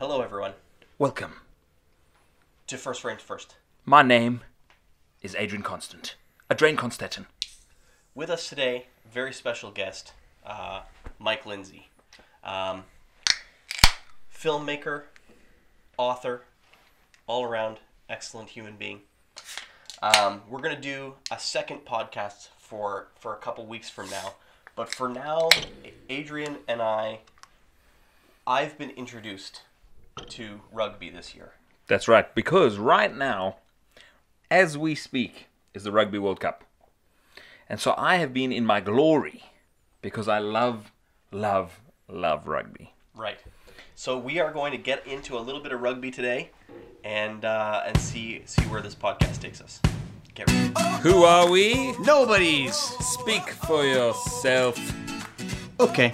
Hello, everyone. Welcome. To First Frames First. My name is Adrian Constant. Adrian Constantin. With us today, very special guest, uh, Mike Lindsay. Um, filmmaker, author, all around excellent human being. Um, we're going to do a second podcast for, for a couple weeks from now. But for now, Adrian and I, I've been introduced to rugby this year. That's right, because right now, as we speak, is the Rugby World Cup. And so I have been in my glory because I love, love, love rugby. Right. So we are going to get into a little bit of rugby today, and uh, and see see where this podcast takes us. Get ready. Who are we? Nobody's. Speak for yourself. Okay.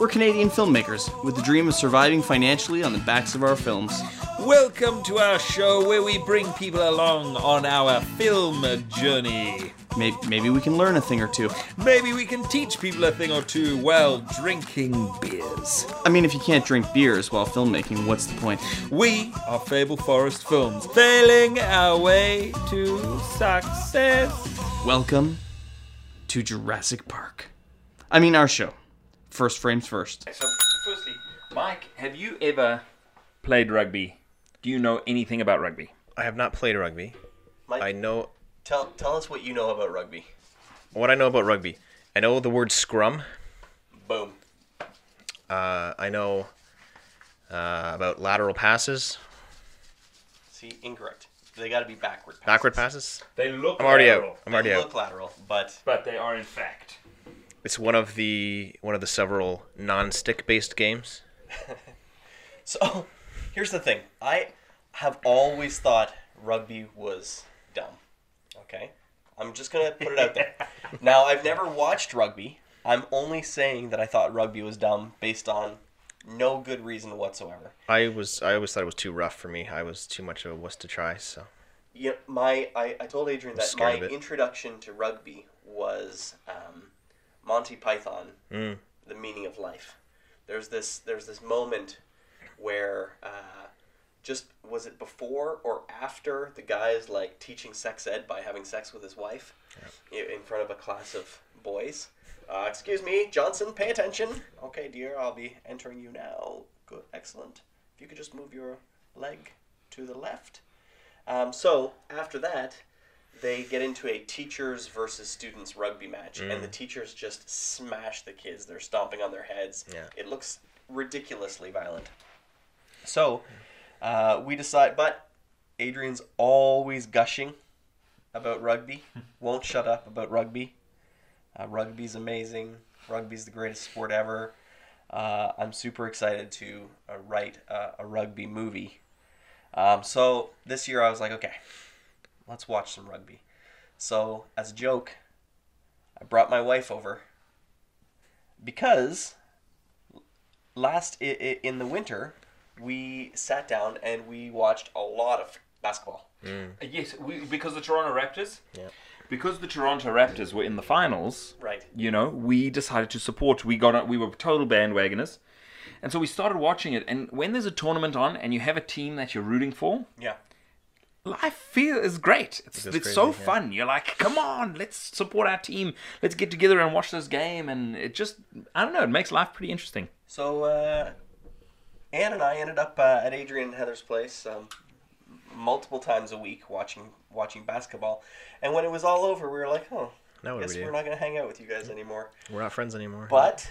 We're Canadian filmmakers with the dream of surviving financially on the backs of our films. Welcome to our show where we bring people along on our film journey. Maybe, maybe we can learn a thing or two. Maybe we can teach people a thing or two while drinking beers. I mean, if you can't drink beers while filmmaking, what's the point? We are Fable Forest Films, failing our way to success. Welcome to Jurassic Park. I mean, our show. First frames first. So, firstly, Mike, have you ever played rugby? Do you know anything about rugby? I have not played rugby. Mike, I know tell tell us what you know about rugby. what I know about rugby. I know the word scrum. Boom. Uh, I know uh, about lateral passes, See, incorrect. They got to be backward. Passes. backward passes. They look I'm already out. I'm They already look out. lateral, but but they are in fact. It's one of the one of the several non-stick based games. so here's the thing. I have always thought rugby was dumb. Okay, I'm just gonna put it out there. now I've never watched rugby. I'm only saying that I thought rugby was dumb based on no good reason whatsoever. I was I always thought it was too rough for me. I was too much of a wuss to try. So Yeah, my I, I told Adrian that my scared of it. introduction to rugby was um, Monty Python, Mm. the meaning of life. There's this there's this moment where uh, just was it before or after the guy is like teaching sex ed by having sex with his wife in front of a class of boys. Uh, excuse me, Johnson, pay attention. Okay, dear, I'll be entering you now. Good, excellent. If you could just move your leg to the left. Um, so after that, they get into a teachers versus students rugby match, and the teachers just smash the kids. They're stomping on their heads. Yeah. It looks ridiculously violent. So uh, we decide, but Adrian's always gushing about rugby. Won't shut up about rugby. Uh, rugby's amazing. Rugby's the greatest sport ever. Uh, I'm super excited to uh, write uh, a rugby movie. Um, so this year I was like, okay, let's watch some rugby. So as a joke, I brought my wife over because last i- i- in the winter we sat down and we watched a lot of basketball. Mm. Uh, yes, we, because the Toronto Raptors. Yeah. Because the Toronto Raptors were in the finals. Right. You know, we decided to support. We got. We were total bandwagoners, and so we started watching it. And when there's a tournament on, and you have a team that you're rooting for, Yeah. Life feel is great. It's goes it's so yeah. fun. You're like, come on, let's support our team. Let's get together and watch this game. And it just, I don't know, it makes life pretty interesting. So uh, Anne and I ended up uh, at Adrian and Heather's place um, multiple times a week watching watching basketball. And when it was all over, we were like, "Oh, now guess we we're not gonna hang out with you guys anymore." We're not friends anymore. But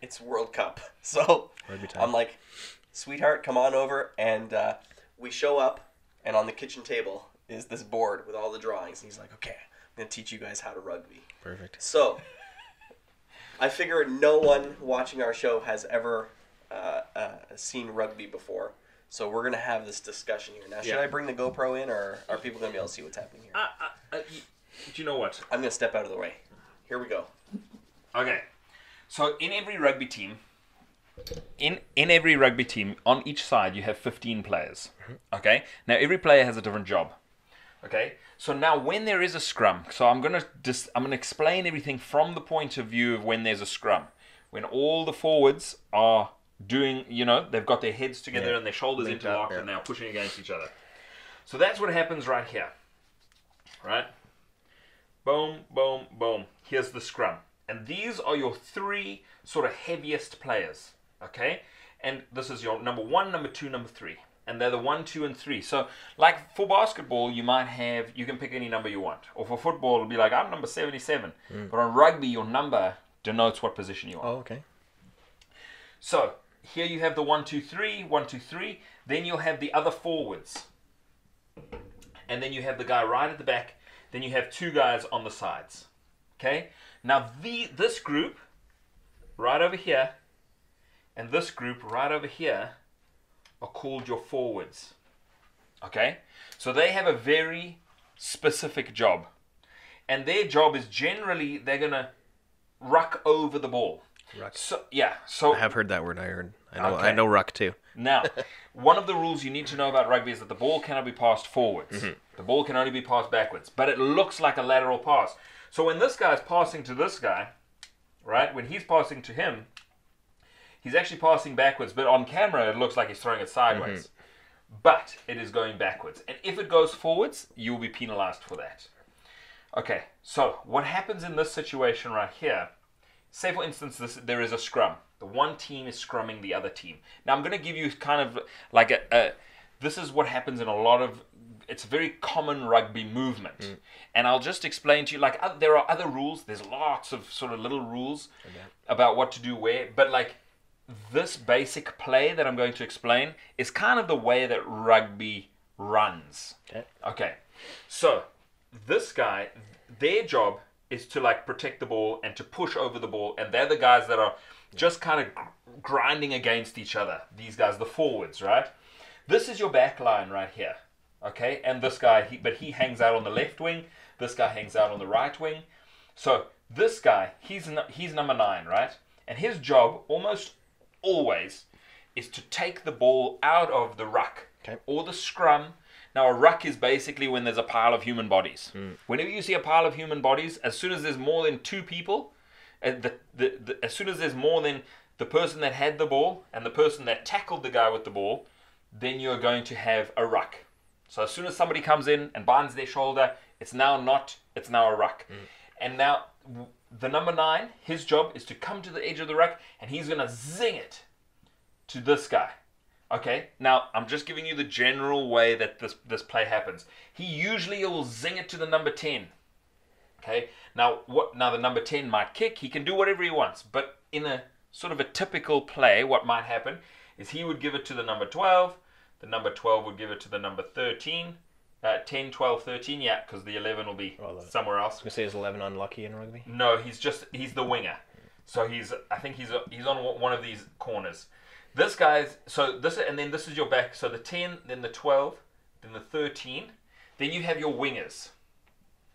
it's World Cup, so I'm like, "Sweetheart, come on over." And uh, we show up, and on the kitchen table is this board with all the drawings. And he's like, "Okay, I'm gonna teach you guys how to rugby." Perfect. So, I figure no one watching our show has ever uh, uh, seen rugby before. So we're gonna have this discussion here. Now, should Yeah. I bring the GoPro in, or are people gonna be able to see what's happening here? do you know what? I'm gonna step out of the way. Here we go. Okay. So in every rugby team, in in every rugby team, on each side you have 15 players. Okay. Now every player has a different job. Okay. So now when there is a scrum, so I'm gonna just I'm gonna explain everything from the point of view of when there's a scrum, when all the forwards are doing, you know, they've got their heads together Yeah. and their shoulders Linked interlocked up, yeah. and they're pushing against each other. So that's what happens right here. Right? Boom, boom, boom. Here's the scrum. And these are your three sort of heaviest players. Okay? And this is your number one, number two, number three. And they're the one, two, and three. So, like for basketball, you might have, you can pick any number you want. Or for football, it'll be like, I'm number 77. Hmm. But on rugby, your number denotes what position you are. Oh, okay. So here you have the one, two, three, one, two, three. Then you'll have the other forwards, and then you have the guy right at the back. Then you have two guys on the sides. Okay. Now the this group, right over here, and this group right over here, are called your forwards. Okay. So they have a very specific job, and their job is generally they're gonna ruck over the ball. Ruck. So yeah, so I have heard that word. I heard. I know. Okay. I know ruck too. now, one of the rules you need to know about rugby is that the ball cannot be passed forwards. Mm-hmm. The ball can only be passed backwards, but it looks like a lateral pass. So when this guy's passing to this guy, right? When he's passing to him, he's actually passing backwards, but on camera it looks like he's throwing it sideways. But it is going backwards. And if it goes forwards, you'll be penalized for that. Okay, so what happens in this situation right here? Say, for instance, this, there is a scrum. The one team is scrumming the other team. Now, I'm going to give you kind of like a, a. This is what happens in a lot of. It's a very common rugby movement, and I'll just explain to you. Like, uh, there are other rules. There's lots of sort of little rules about what to do where, but like this basic play that I'm going to explain is kind of the way that rugby runs. Okay. Okay. So this guy, their job is to like protect the ball and to push over the ball, and they're the guys that are just kind of gr- grinding against each other. These guys, the forwards, right? This is your back line right here. Okay, and this guy, he, but he hangs out on the left wing. This guy hangs out on the right wing. So this guy, he's nu- he's number nine, right? And his job almost always is to take the ball out of the ruck Okay. or the scrum. Now a ruck is basically when there's a pile of human bodies. Whenever you see a pile of human bodies, as soon as there's more than two people, uh, the, the, the, as soon as there's more than the person that had the ball and the person that tackled the guy with the ball, then you're going to have a ruck. So as soon as somebody comes in and binds their shoulder, it's now not, it's now a ruck. And now the number nine, his job is to come to the edge of the ruck and he's going to zing it to this guy. Okay, now I'm just giving you the general way that this, this play happens. He usually will zing it to the number 10. Okay, now what? Now the number 10 might kick, he can do whatever he wants, but in a sort of a typical play, what might happen is he would give it to the number 12, the number 12 would give it to the number 13, uh, 10, 12, 13, yeah, because the 11 will be somewhere else. You say is eleven unlucky in rugby. No, he's just he's the winger. So he's I think he's he's on one of these corners. This guy's so this and then this is your back. So the ten, then the twelve, then the thirteen. Then you have your wingers.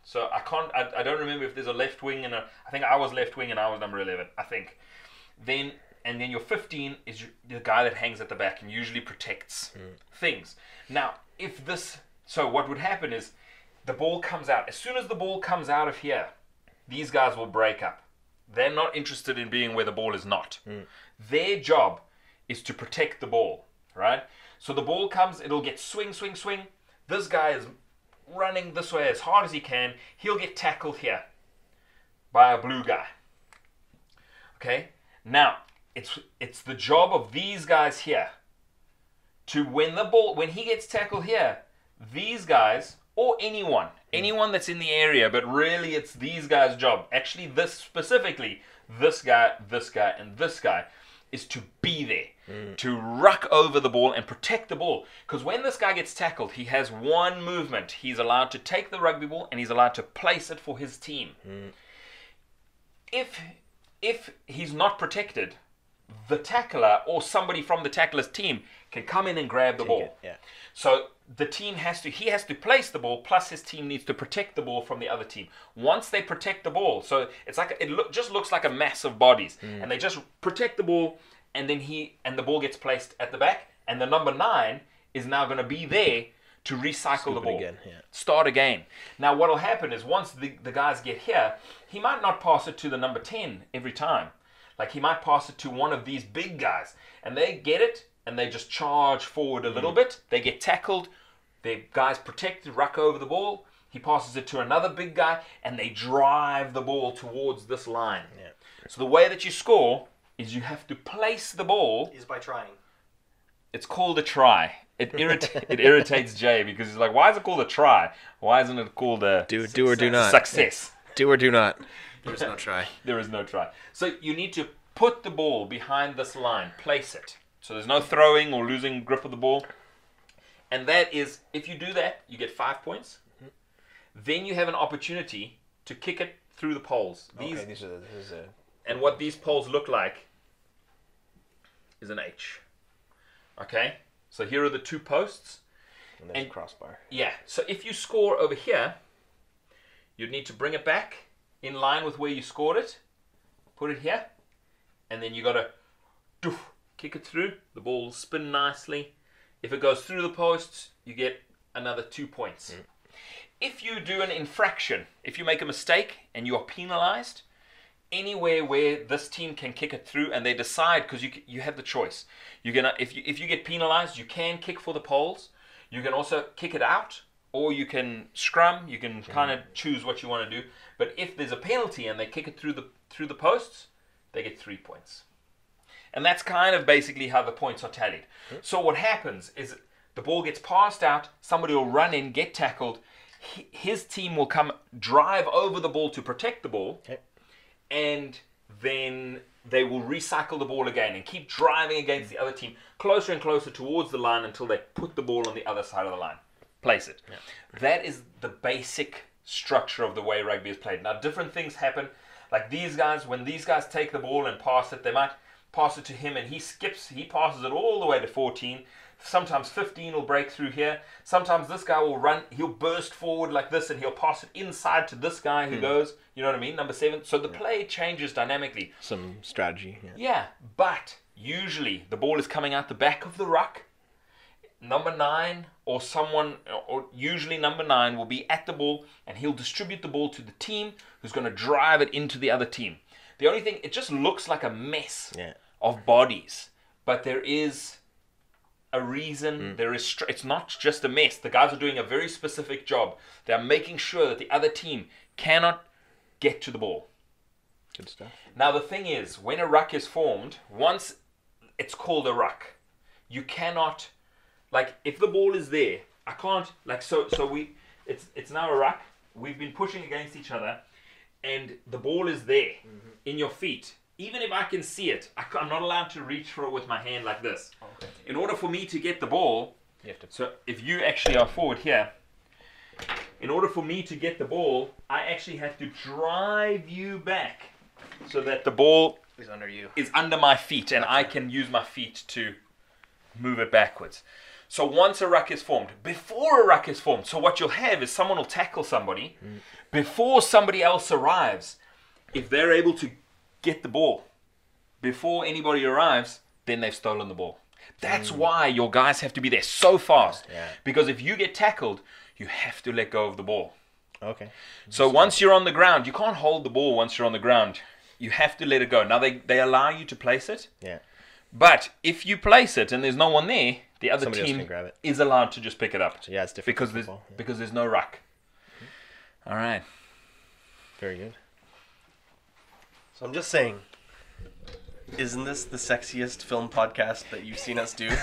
So I can't I, I don't remember if there's a left wing and a I think I was left wing and I was number eleven. I think. Then and then your fifteen is your, the guy that hangs at the back and usually protects things. Now if this so what would happen is the ball comes out as soon as the ball comes out of here these guys will break up. They're not interested in being where the ball is not. Hmm. Their job is to protect the ball, right? So the ball comes, it'll get swing, swing, swing. This guy is running this way as hard as he can. He'll get tackled here by a blue guy. Okay? Now, it's it's the job of these guys here to when the ball when he gets tackled here, these guys or anyone, anyone that's in the area, but really it's these guys' job. Actually, this specifically, this guy, this guy, and this guy is to be there, mm. to ruck over the ball and protect the ball. Because when this guy gets tackled, he has one movement. He's allowed to take the rugby ball and he's allowed to place it for his team. Mm. If if he's not protected, the tackler or somebody from the tackler's team can come in and grab the ball. it, yeah. So the team has to he has to place the ball plus his team needs to protect the ball from the other team. Once they protect the ball, so it's like it look, just looks like a mass of bodies and they just protect the ball and then he and the ball gets placed at the back and the number 9 is now going to be there to recycle the ball. again, yeah. Start again. Now what will happen is once the, the guys get here, he might not pass it to the number 10 every time. Like he might pass it to one of these big guys, and they get it, and they just charge forward a little mm-hmm. bit. They get tackled. The guys protect the ruck over the ball. He passes it to another big guy, and they drive the ball towards this line. Yeah. So the way that you score is you have to place the ball Is by trying. it's called a try. It irrit- it irritates Jay because he's like, why is it called a try? Why isn't it called a Do do or do not. success? Do or do not. There's no try. There is no try. So you need to put the ball behind this line, place it. So there's no throwing or losing grip of the ball. And that is, if you do that, you get five points. Mm-hmm. Then you have an opportunity to kick it through the poles. These these are this is a and what these poles look like is an H. Okay? So here are the two posts. and there's And- a crossbar. Yeah. So if you score over here, you'd need to bring it back in line with where you scored it. Put it here, and then you got to doof, kick it through. The ball will spin nicely. If it goes through the posts, you get another two points. Hmm. If you do an infraction, if you make a mistake and you are penalized, anywhere where this team can kick it through and they decide because you you have the choice. You're gonna if you if you get penalized, you can kick for the poles. You can also kick it out, or you can scrum. You can kind of choose what you want to do. But if there's a penalty and they kick it through the through the posts, they get three points. And that's kind of basically how the points are tallied. So what happens is the ball gets passed out, somebody will run in, get tackled. His team will come drive over the ball to protect the ball Okay. and then they will recycle the ball again and keep driving against the other team closer and closer towards the line until they put the ball on the other side of the line. Place it. That is the basic structure of the way rugby is played. Now, different things happen. Like these guys, when these guys take the ball and pass it, they might pass it to him and he skips, he passes it all the way to 14. Sometimes 15 will break through here. Sometimes this guy will run, he'll burst forward like this and he'll pass it inside to this guy who hmm. goes, you know what I mean? Number seven. So the play changes dynamically. Some strategy. Yeah. Yeah, but usually the ball is coming out the back of the ruck. Number nine or someone, or usually number nine, will be at the ball and he'll distribute the ball to the team who's going to drive it into the other team. The only thing, it just looks like a mess Yeah. of bodies, but there is a reason. Mm. There is. Str- it's not just a mess. The guys are doing a very specific job. They are making sure that the other team cannot get to the ball. Good stuff. Now the thing is, when a ruck is formed, once it's called a ruck, you cannot like if the ball is there, I can't like so so we it's it's now a ruck. We've been pushing against each other, and the ball is there mm-hmm. in your feet. Even if I can see it, I, I'm not allowed to reach for it with my hand like this. Okay. In order for me to get the ball, You have to. so if you actually are forward here, in order for me to get the ball, I actually have to drive you back so that the ball is under you. is under my feet and I can use my feet to move it backwards. So once a ruck is formed, before a ruck is formed, so what you'll have is someone will tackle somebody before somebody else arrives. If they're able to get the ball before anybody arrives, then they've stolen the ball. That's mm. why your guys have to be there so fast. Yeah. Because if you get tackled, you have to let go of the ball. Okay. So once you're on the ground, you can't hold the ball once you're on the ground. You have to let it go. Now they, they allow you to place it, Yeah. but if you place it and there's no one there, the other Somebody team can grab it. is allowed to just pick it up. Yeah, it's different because there's yeah. because there's no ruck. All right. Very good. So I'm just saying, isn't this the sexiest film podcast that you've seen us do?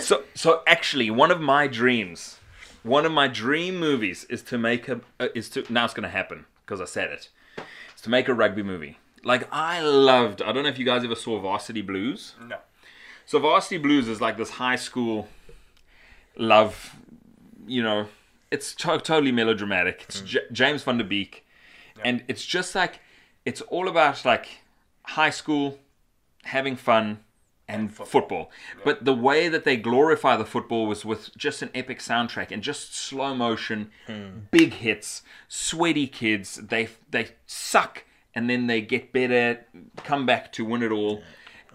So so actually, one of my dreams, one of my dream movies is to make a uh, is to now it's going to happen because I said it. it. Is to make a rugby movie. Like I loved. I don't know if you guys ever saw Varsity Blues. no. So Varsity Blues is like this high school love, you know, it's to- totally melodramatic. It's mm. J- James Van Der Beek, and it's just like it's all about like high school having fun and, football. But the way that they glorify the football was with just an epic soundtrack and just slow motion, hmm. big hits, sweaty kids. They they suck and then they get better, come back to win it all.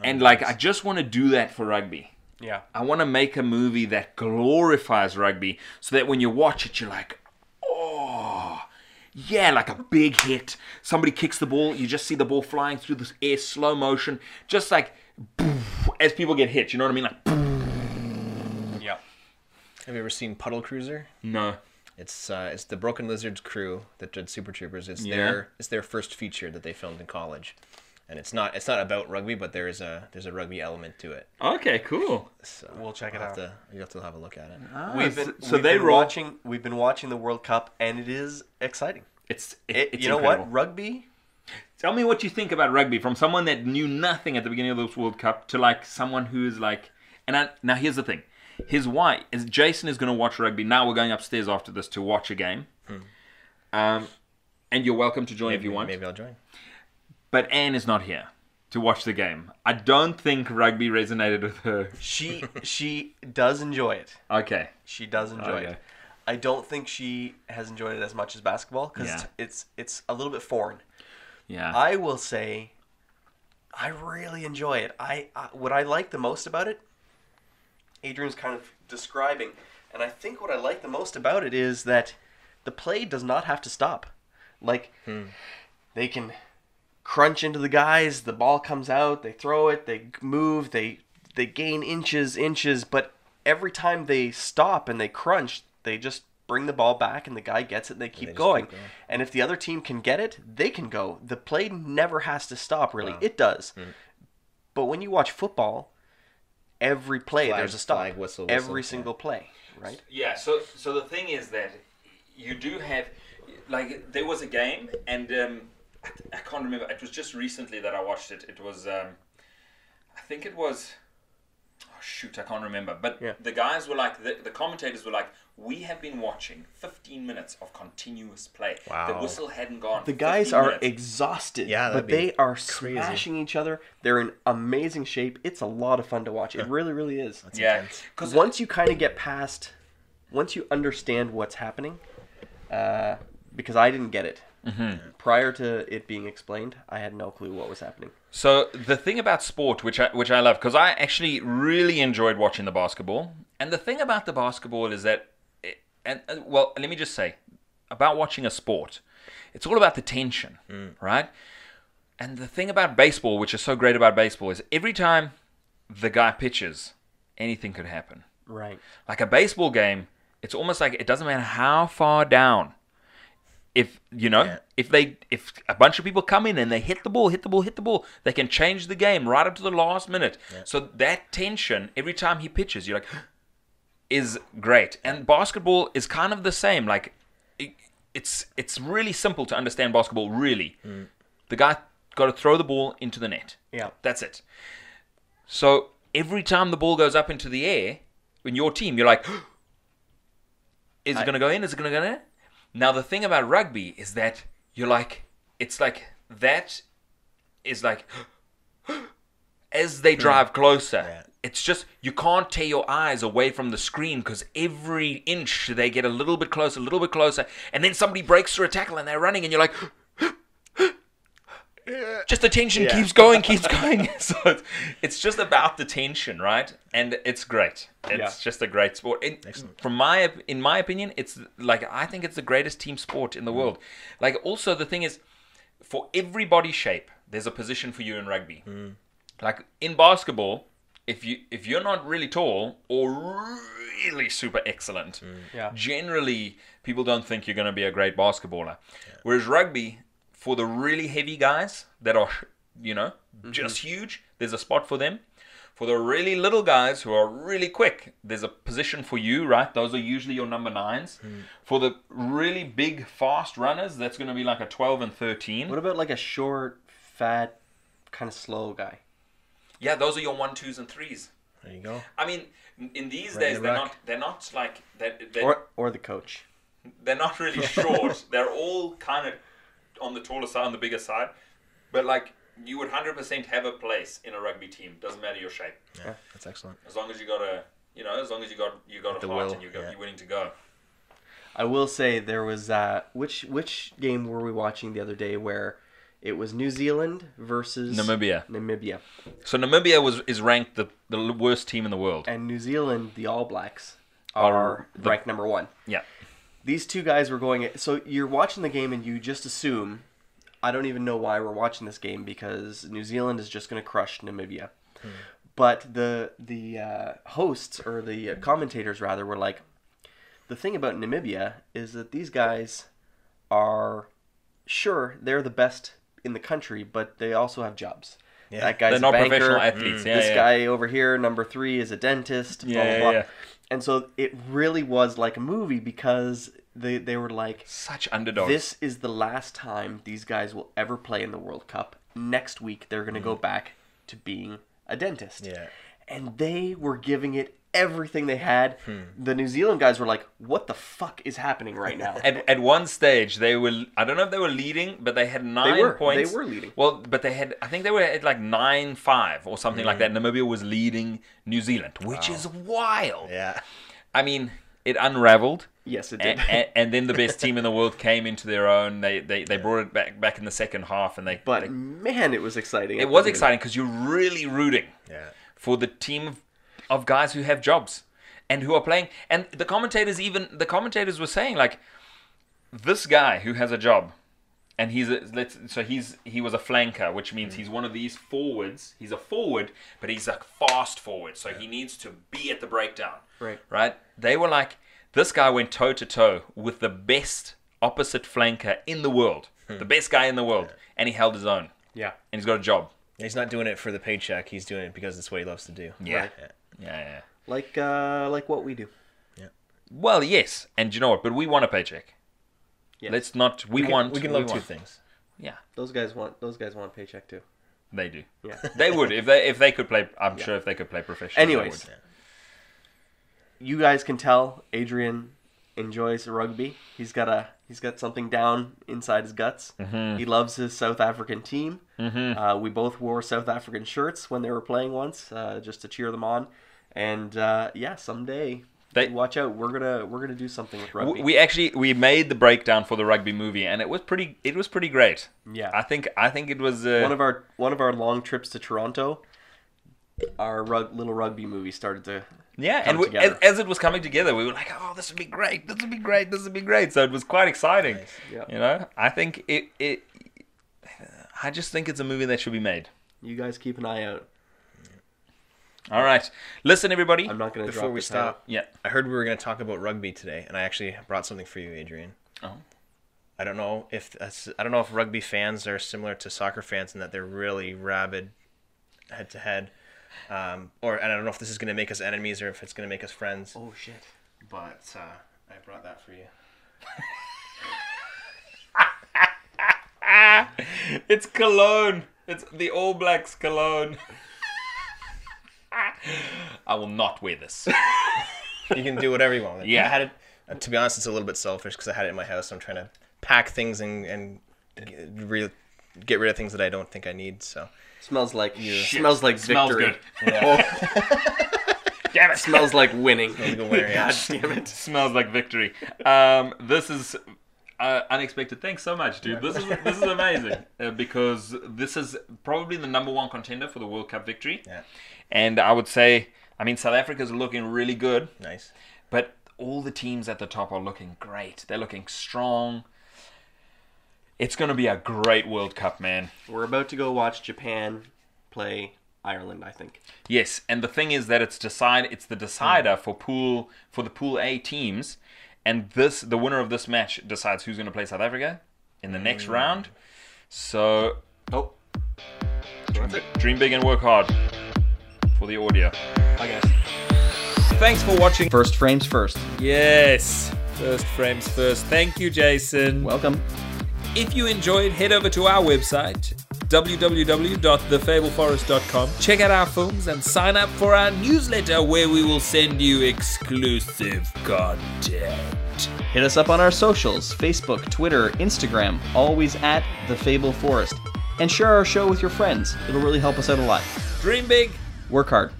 And like I just want to do that for rugby. Yeah. I want to make a movie that glorifies rugby so that when you watch it, you're like, oh, Yeah, like a big hit. Somebody kicks the ball, you just see the ball flying through the air, slow motion, just like as people get hit. You know what I mean? Like Yeah. Have you ever seen Puddle Cruiser? no. It's uh, it's the Broken Lizards crew that did Super Troopers. It's Yeah. their it's their first feature that they filmed in college, and it's not it's not about rugby, but there is a there's a rugby element to it. Okay, cool. So We'll check it I'll out. To, you have to have a look at it. We've been so we've they been roll. watching we've been watching the World Cup and it is exciting. It's, it, It, it's you know incredible. what? Rugby Tell me what you think about rugby from someone that knew nothing at the beginning of this World Cup to like someone who is like. And I, now here's the thing: his wife is Jason is going to watch rugby. Now we're going upstairs after this to watch a game. Um, and you're welcome to join if you want. Maybe I'll join. But Anne is not here to watch the game. I don't think rugby resonated with her. she she does enjoy it. Okay. She does enjoy Okay. it. I don't think she has enjoyed it as much as basketball because Yeah. it's it's a little bit foreign. Yeah. I will say, I really enjoy it. I, I what I like the most about it, Adrian's kind of describing, and I think what I like the most about it is that the play does not have to stop. Like hmm. they can crunch into the guys, the ball comes out, they throw it, they move, they they gain inches, inches, but every time they stop and they crunch, they just bring the ball back and the guy gets it and they keep just going. keep going. And if the other team can get it, they can go. The play never has to stop really. It does. Hmm. But when you watch football, every play Flag- there's a stop. flag, whistle, whistle, every yeah. single play, right? Yeah, so so the thing is that you do have like there was a game and um, I, I can't remember. It was just recently that I watched it. It was um, I think it was oh shoot, I can't remember. But Yeah. the guys were like the, the commentators were like, we have been watching 15 minutes of continuous play. Wow. The whistle hadn't gone. The guys are minutes. exhausted, Yeah, but that'd be they are crazy. smashing each other. They're in amazing shape. It's a lot of fun to watch. It really, really is. yeah, because once you kind of get past, once you understand what's happening, uh, because I didn't get it Mm-hmm. prior to it being explained, I had no clue what was happening. So the thing about sport, which I which I love, because I actually really enjoyed watching the basketball, and the thing about the basketball is that, it, and uh, well, let me just say, about watching a sport, it's all about the tension, right? And the thing about baseball, which is so great about baseball, is every time the guy pitches, anything could happen. Right. Like a baseball game, it's almost like it doesn't matter how far down. If you know, Yeah. if they if a bunch of people come in and they hit the ball, hit the ball, hit the ball, they can change the game right up to the last minute. So that tension every time he pitches, you're like, is great. And basketball is kind of the same. Like, it, it's it's really simple to understand basketball. Really, mm. the guy got to throw the ball into the net. Yeah. That's it. So every time the ball goes up into the air in your team, you're like, is it going to go in? Is it going to go in? Now, the thing about rugby is that you're like, it's like that is like, as they hmm. drive closer, Yeah. it's just, you can't tear your eyes away from the screen because every inch they get a little bit closer, a little bit closer, and then somebody breaks through a tackle and they're running, and you're like, just the tension Yeah. keeps going, keeps going. so it's, it's just about the tension, right? And it's great. It's Yeah. just a great sport. In, from my in my opinion, it's like I think it's the greatest team sport in the mm. world. Like also the thing is, for every body shape, there's a position for you in rugby. Mm. Like in basketball, if you if you're not really tall or really super excellent, mm. Yeah. generally people don't think you're going to be a great basketballer. Whereas rugby, for the really heavy guys that are, you know, mm-hmm. just huge, there's a spot for them. For the really little guys who are really quick, there's a position for you, right? Those are usually your number nines. Hmm. For the really big, fast runners, that's going to be like a 12 and 13. What about like a short, fat, kind of slow guy? Yeah, those are your one, twos, and threes. There you go. I mean, in- these days, they're not they're not like they're, Or or the coach? they're not really short. they're all kind of on the taller side, on the bigger side. But like you would hundred percent have a place in a rugby team. Doesn't matter your shape, Yeah, that's excellent. as long as you got a you know, as long as you got you got a The heart will, and you got yeah. you're willing to go. I will say there was uh, which which game were we watching the other day where it was New Zealand versus Namibia. Namibia So Namibia was is ranked the the worst team in the world. and New Zealand, the All Blacks Are are the- ranked number one. Yeah. These two guys were going. So you're watching the game and you just assume. I don't even know why we're watching this game because New Zealand is just going to crush Namibia. But the the uh, hosts or the uh, commentators rather were like, the thing about Namibia is that these guys are sure they're the best in the country, but they also have jobs. Yeah. That guy's They're a not banker. professional athletes. Mm. Yeah, this yeah. guy over here, number three, is a dentist. Yeah, blah, yeah, blah. yeah. And so it really was like a movie because they, they were like, Such underdogs. this is the last time these guys will ever play in the World Cup. Next week, they're going to go mm. back to being a dentist. Yeah. And they were giving it everything they had. Hmm. The New Zealand guys were like, what the fuck is happening right now? at, at one stage they were I don't know if they were leading, but they had nine were. points. They were leading. Well, but they had I think they were at like nine five or something like Mm. that. Namibia was leading New Zealand, which is wild. Yeah. I mean, it unraveled. yes, it did. and, and then the best team in the world came into their own. They they, they brought it back back in the second half, and they. but they- man, it was exciting. it was exciting because you're really rooting Yeah. for the team of, of guys who have jobs and who are playing. And the commentators even the commentators were saying like, this guy who has a job, and he's a, let's so he's he was a flanker, which means he's one of these forwards. He's a forward, but he's a fast forward, so he needs to be at the breakdown. Right. Right. They were like, this guy went toe to toe with the best opposite flanker in the world, hmm. the best guy in the world, and he held his own, Yeah. and he's got a job. He's not doing it for the paycheck. He's doing it because it's what he loves to do. Yeah. Right. Yeah, yeah. Like uh, like what we do. Yeah. Well, yes, and you know what? But we want a paycheck. Yes. Let's not. We, We can, want. we can love two want- things. Yeah, Those guys want those guys want a paycheck too. they do. Yeah. They would if they if they could play. I'm sure if they could play professionally. they Anyways, would. you guys can tell Adrian enjoys rugby. He's got a he's got something down inside his guts. Mm-hmm. He loves his South African team. Uh, we both wore South African shirts when they were playing once, uh, just to cheer them on. And uh, yeah, someday They- watch out. We're gonna we're gonna do something with rugby. We actually we made the breakdown for the rugby movie, and it was pretty. It was pretty great. Yeah. I think I think it was. Uh, one of our one of our long trips to Toronto. Our rug, little rugby movie started to yeah, and we, as, as it was coming together, we were like, "Oh, this would be great! This would be great! This would be great!" So it was quite exciting. Yeah. You know, I think it. It. I just think it's a movie that should be made. You guys keep an eye out. All right, listen, everybody. I'm not gonna Before drop we stop, Yeah. I heard we were going to talk about rugby today, and I actually brought something for you, Adrian. Oh. I don't know if I don't know if rugby fans are similar to soccer fans in that they're really rabid, head to head, um, or and I don't know if this is going to make us enemies or if it's going to make us friends. Oh shit. But uh, I brought that for you. It's cologne. It's the All Blacks cologne. I will not wear this. You can do whatever you want. with it. Yeah. I had it. uh, to be honest, it's a little bit selfish because I had it in my house. So I'm trying to pack things and and get rid, get rid of things that I don't think I need. So Smells like smells like Smells victory. good. Damn it. Smells like winning. like a winner, yeah. God damn it. Smells like victory. Um, this is uh, unexpected. Thanks so much, dude. This is this is amazing uh, because this is probably the number one contender for the World Cup victory. Yeah. And I would say, I mean, South Africa's looking really good. nice. But all the teams at the top are looking great. They're looking strong. It's going to be a great World Cup, man. We're about to go watch Japan play Ireland, I think. Yes, and the thing is that it's decide it's the decider for pool for the pool A teams, and this the winner of this match decides who's going to play South Africa in the next mm. round. So, Oh. dream big and work hard for the audio. Bye guys. Thanks for watching. First frames first. Yes. First frames first. Thank you, Jason. Welcome. if you enjoyed, head over to our website, www.thefableforest.com. Check out our films and sign up for our newsletter where we will send you exclusive content. Hit us up on our socials Facebook, Twitter, Instagram, always at The Fable Forest. And share our show with your friends. It'll really help us out a lot. Dream big. Work hard.